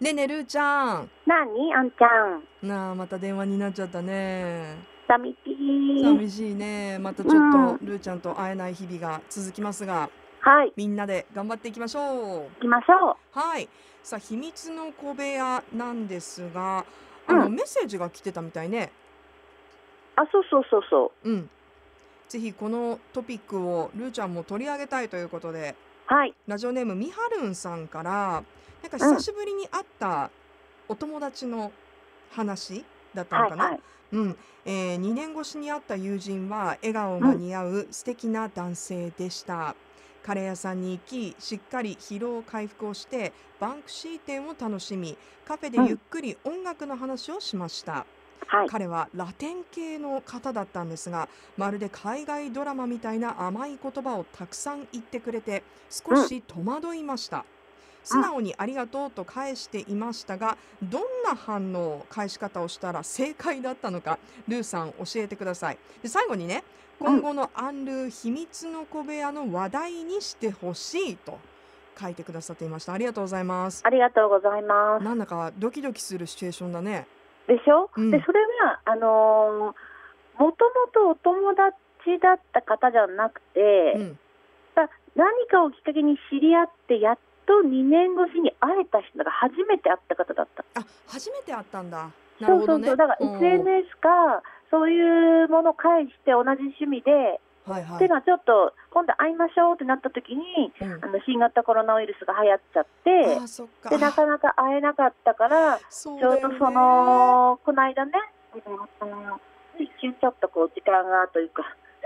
ねえねえるーちゃん。なにあんちゃん。なあまた電話になっちゃったね。寂しい。寂しいね。またちょっうん。とルーちゃんと会えない日々が続きますが。はい、みんなで頑張っていきましょう。行きましょう。はい。さあ秘密の小部屋なんですがあの、うんメッセージが来てたみたいね。あ、そうそうそうそう。ん。ぜひこのトピックをルーちゃんも取り上げたいということで。う。はい。ラジオネームみはるんさんからなんか久しぶりに会ったお友達の話だったのかな、はいはい。うん、えー、2年越しに会った友人は笑顔が似合う素敵な男性でした、カレー屋さんに行きしっかり疲労回復をしてバンクシー展を楽しみカフェでゆっくり音楽の話をしました、はい。彼はラテン系の方だったんですがまるで海外ドラマみたいな甘い言葉をたくさん言ってくれて少し戸惑いました、素直にありがとうと返していましたがどんな反応返し方をしたら正解だったのかルーさん教えてください。で最後にね今後のアンルー秘密の小部屋の話題にしてほしいと書いてくださっていました。ありがとうございます。ありがとうございます。なんだかドキドキするシチュエーションだね。でしょ、うん。で、それは、あのーもともとお友達だった方じゃなくて、うん。さ何かをきっかけに知り合って、やっと2年越しに会えた人が初めて会った方だった。あ初めて会ったんだ。なるそうほどね。そうそう。だからうん SNS か、そういうものを介して同じ趣味で、はいはい。でがちょっと今度会いましょうってなった時にうん。あの新型コロナウイルスが流行っちゃってでなかなか会えなかったからちょうどそのこの間ね一瞬ちょっとこう時間がというか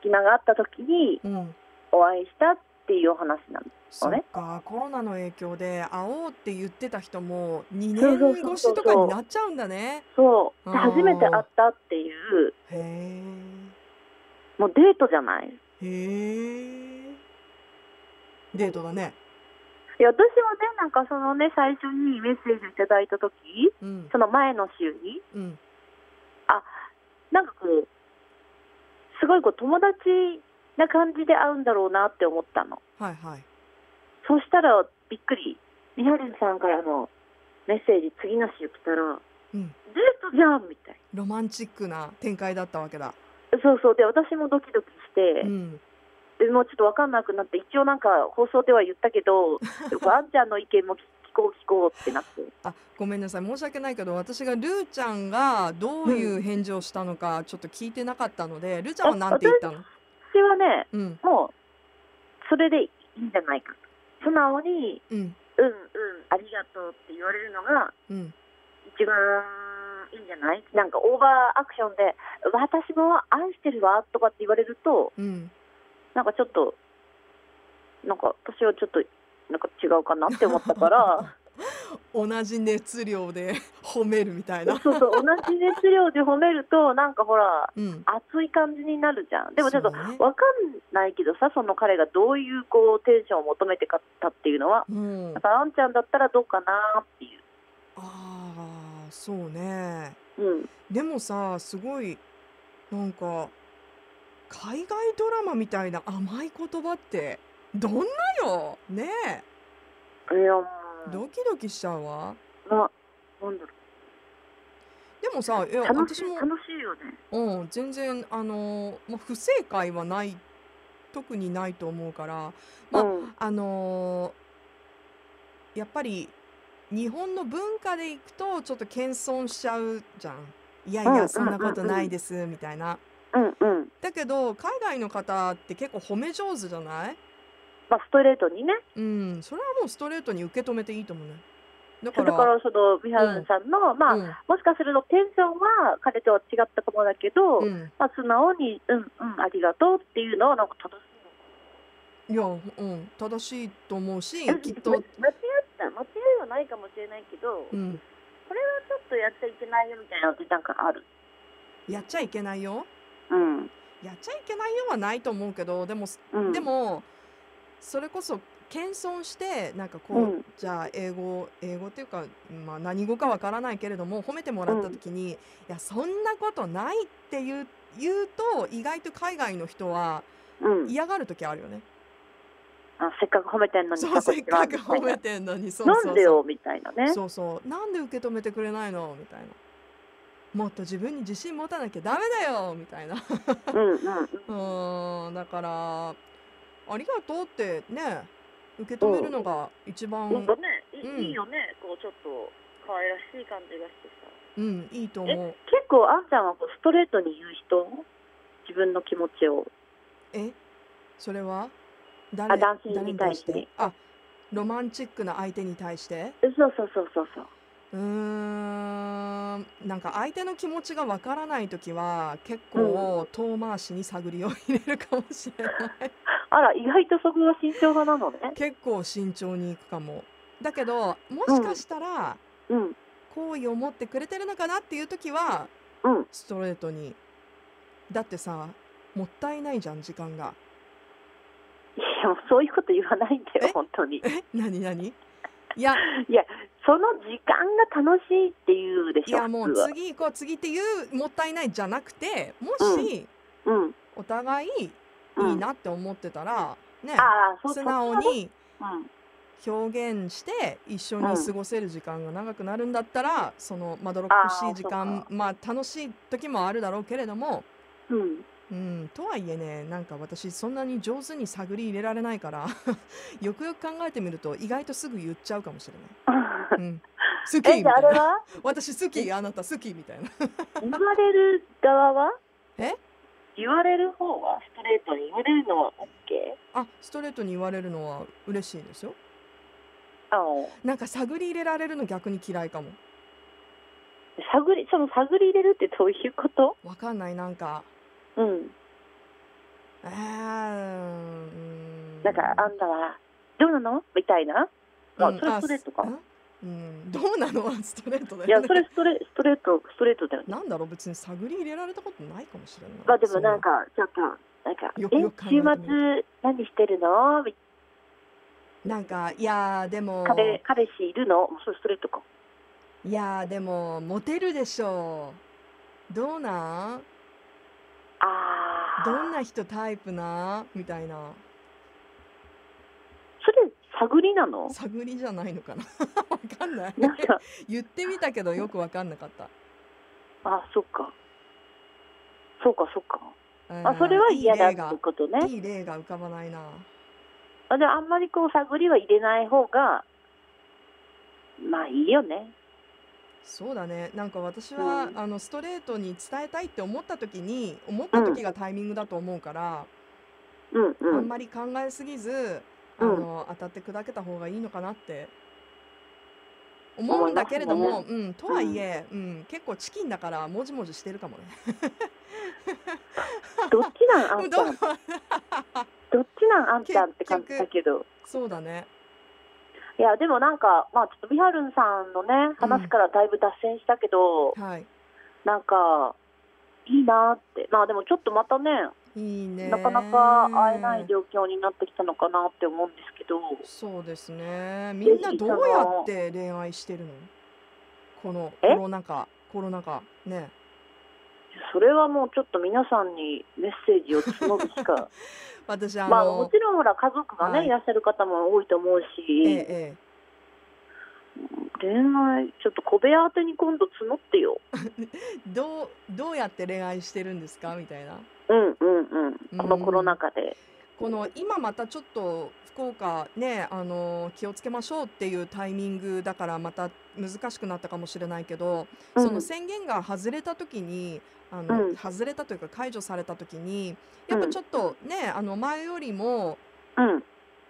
隙間があった時にうん。お会いしたっていうお話なんですそっね。かコロナの影響で会おうって言ってた人も2そうそう年そうそう越しとかになっちゃうんだね。そう初めて会ったっていう。へもうデートじゃない？えへえ。デートだね。いや私はねなんかそのね最初にメッセージいただいた時うん。その前の週にうん。なんかこう、すごいこう友達な感じで会うんだろうなって思ったの。はいはいそしたらびっくり。みはるんさんからのメッセージ次の週来たら、うんデートじゃんみたいロマンチックな展開だったわけだな。そうそう。で、私もドキドキして、うんでもうちょっとわかんなくなって、一応なんか放送では言ったけど、あんちゃんの意見も聞こう聞こうってなって。あごめんなさい申し訳ないけど私がルーちゃんがどういう返事をしたのかちょっと聞いてなかったのでルーちゃんは何て言ったの？私はね、うんもう、それでいいんじゃないかと。素直に、うん。うんうん、ありがとうって言われるのが、うん。一番いいんじゃない？なんかオーバーアクションで私も愛してるわとかって言われるとうん。なんかちょっとなんか私はちょっとなんか違うかなって思ったから 同じ熱量で 褒めるみたいな。そうそう同じ熱量で褒めるとなんかほらうん。熱い感じになるじゃんでもちょっとそうねわかんないけどさその彼がどういうこうテンションを求めてかったっていうのはうんだ。からあんちゃんだったらどうかなっていうああ、そうね。うんでもさ、すごいなんか海外ドラマみたいな甘い言葉ってどんなよ？ねいやドキドキしちゃうわ。ななんだろでもさ、いやう楽しい私も楽しいよね。うん全然あのまあ不正解はない特にないと思うから、まあうん。あのーやっぱり日本の文化でいくとちょっと謙遜しちゃうじゃん。いやいうんやそんなことないですみたいな。うんうん。だけど海外の方って結構褒め上手じゃない？まあ、ストレートにね、うん。それはもうストレートに受け止めていいと思うね。だか、ららそのミハルさんの、まあ、うん。もしかするとテンションは彼とは違ったかもだけど、うん、まあ、素直に、うんうん、ありがとうっていうのはなんか正しいいや、うん、正しいと思うしのきっと。ま、間違った間違いはないかもしれないけど、うん、これはちょっとやっちゃいけないよみたいなのってなんかある？やっちゃいけないよ。うん。やっちゃいけないよはないと思うけどでもうん、でもそれこそ謙遜してなんかこう、うんじゃあ英語英語っていうか、まあ、何語かわからないけれども褒めてもらった時に、いやそんなことないって言う言うと意外と海外の人はうん、嫌がる時あるよね。あせっかく褒めてんのにそう、せっかく褒めてんのに、そうなんそうそでよみたいなねう。そうそう。なんで受け止めてくれないの？みたいな。もっと自分に自信持たなきゃダメだよみたいな。うん、だから、ありがとうってね、受け止めるのが一番、なんかね、いうん。いいよね。こうちょっと可愛らしい感じがしてさうん、いいと思う。結構あんちゃんはこうストレートに言う人？自分の気持ちを。え？それは？誰あ男性に対して。て？あロマンチックな相手に対して？そうそうそうそうそう。うーん。なんか相手の気持ちがわからないときは結構遠回しに探りを入れるかもしれない あら意外とそこは慎重派なのね。結構慎重にいくかも。だけどもしかしたらうん。好意を持ってくれてるのかなっていうときはうん。ストレートに。だってさもったいないじゃん時間が。いやそういうこと言わないんだよえ？本当に。え？何何？いや。いやその時間が楽しいっていうでしょいやもう次行こう次っていうもったいないじゃなくてもしうん。お互いいうん。いなって思ってたら、ね素直にうん。表現して一緒に過ごせる時間が長くなるんだったら、そのまどろっこしい時間まあ楽しい時もあるだろうけれども、うん。うん、とはいえねなんか私そんなに上手に探り入れられないから よくよく考えてみると意外とすぐ言っちゃうかもしれない。うん、好きみたいな。私好きあなた好きみたいな。言われる側は？え？言われる方はストレートに言われるのは OK? あストレートに言われるのは嬉しいですよ。あなんか探り入れられるの逆に嫌いかも。探りその探り入れるってどういうこと？わかんないなんか。うん。えー、うん。なんかあんたはどうなの？みたいな。あうん。それストレートかうん。どうなの？は ストレートだいやよねそれストレストレートストレートだよね。なんだろう？別に探り入れられたことないかもしれな。いまあでもなんかちょっとなんかよくよく週末何してるの？な。んかいやーでも。彼彼氏いるの？それストレートか。いやーでもモテるでしょう。どうなん？ああどんな人タイプな？みたいな探りなの？探りじゃないのかな？わかんない。なんか。言ってみたけどよくわかんなかった。あそっか。そうかそうか。うん。あそれは嫌だってことね。いい例が浮かばないな。あじゃああんまりこう探りは入れない方がまあいいよね。そうだね。なんか私は、うん。あのストレートに伝えたいって思った時に思った時がタイミングだと思うから、うんうん。あんまり考えすぎずあうん。の、当たって砕けた方がいいのかなって。思うんだけれども、思うん、とはいえ、うん、結構チキンだからもじもじしてるかもね。どっちなんあんち どっちなんあんちゃんって感じだけど。そうだね。いやでもなんかまあちょっとみはるんさんのね話からだいぶ脱線したけど、はい。なんかいいなって。まあでもちょっとまたねいいね。なかなか会えない状況になってきたのかなって思うんですけど。そうですね。みんなどうやって恋愛してるの？このコえロナ禍、コロナ禍。ね。それはもうちょっと皆さんにメッセージを募るしか。私、あの、まあもちろんほら家族がね、はい。い、らっしゃる方も多いと思うえし、えええ。恋愛ちょっと小部屋宛てに今度募ってよ。どうどうやって恋愛してるんですか？みたいなうんうんうん。このコロナ禍で。この今またちょっと福岡ねあの気をつけましょうっていうタイミングだからまた難しくなったかもしれないけど、うん。その宣言が外れた時にあの、うん。外れたというか解除された時にやっぱちょっとね、あの前よりもうん。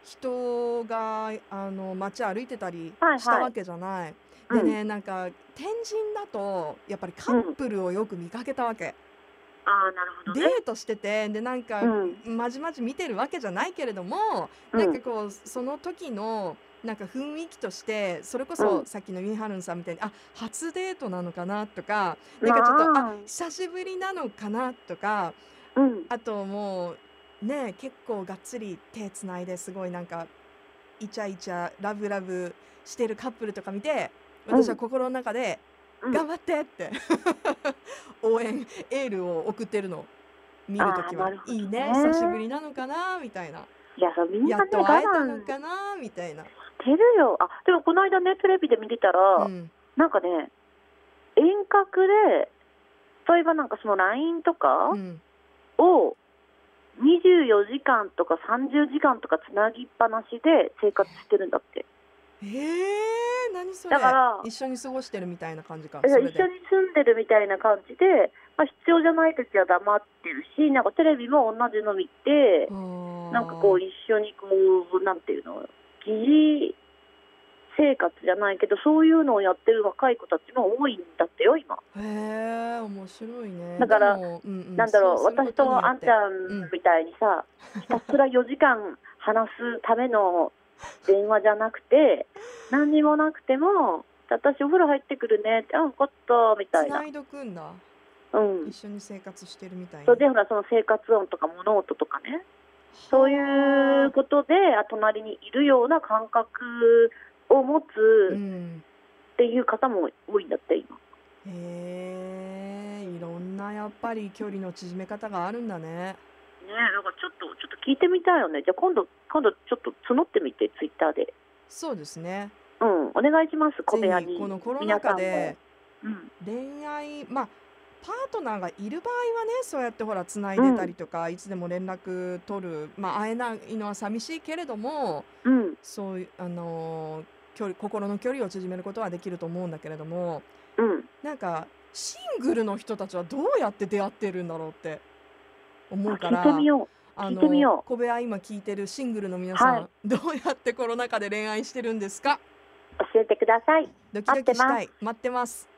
人があの街歩いてたりはいはい。したわけじゃない。うん。でねなんか天神だとやっぱりカップルをよく見かけたわけ。ああなるほどデねートしててでなんか、うん。まじまじ見てるわけじゃないけれども、うん。なんかこうその時のなんか雰囲気としてそれこそ、うん。さっきのユンハルンさんみたいにあ初デートなのかなとかなんかちょっとああ久しぶりなのかなとかうん。あともうね結構がっつり手つないですごいなんかイチャイチャラブラブしてるカップルとか見て私は心の中で、うん頑張ってって。応援エールを送ってるの。見るときは、いいね。久しぶりなのかな？みたいな。いや、そうみんなね、やっと我会えたのかな？みたいな。てるよ。あ、でもこの間ね、テレビで見てたら、うん。なんかね、遠隔で、例えばなんかその LINE とかうん。を24時間とか30時間とかつなぎっぱなしで生活してるんだって。えー、何それ？だから一緒に過ごしてるみたいな感じか。一緒に住んでるみたいな感じで、まあ、必要じゃない時は黙ってるし、なんかテレビも同じの見て、なんかこう一緒にこう、なんていうの、疑似生活じゃないけど、そういうのをやってる若い子たちも多いんだってよ、今。へえ面白いね。だからうんうんなんだろう、私ことあんちゃんみたいにさ、ひたすら4時間話すための電話じゃなくて、何にもなくても、私お風呂入ってくるねって、あ、分かった、みたいなつな。いどくんだ。うん。一緒に生活してるみたいな。それでほら、その生活音とか物音とかね、そういうことで、あ隣にいるような感覚を持うつん。っていう方も多いんだって、今。へえいろんなやっぱり距離の縮め方があるんだね。ねえ、だからちょっと、ちょっと聞いてみたいよね。じゃあ今度、今度ちょっと募ってみて、ツイッターで。そうですね。うん、お願いします、小部屋に。このコロナ禍でうん、恋愛まあパートナーがいる場合はねそうやってほらつないでたりとか、いつでも連絡取るまあ会えないのは寂しいけれどもうん、そういうあのー距離心の距離を縮めることはできると思うんだけれどもうん。なんかシングルの人たちはどうやって出会ってるんだろうって思うから。聞いてみよあ聞いてみよの小部屋今聞いてるシングルの皆さん、はい。どうやってコロナ禍で恋愛してるんですか？う。教えてください。ドキドキした待い待ってます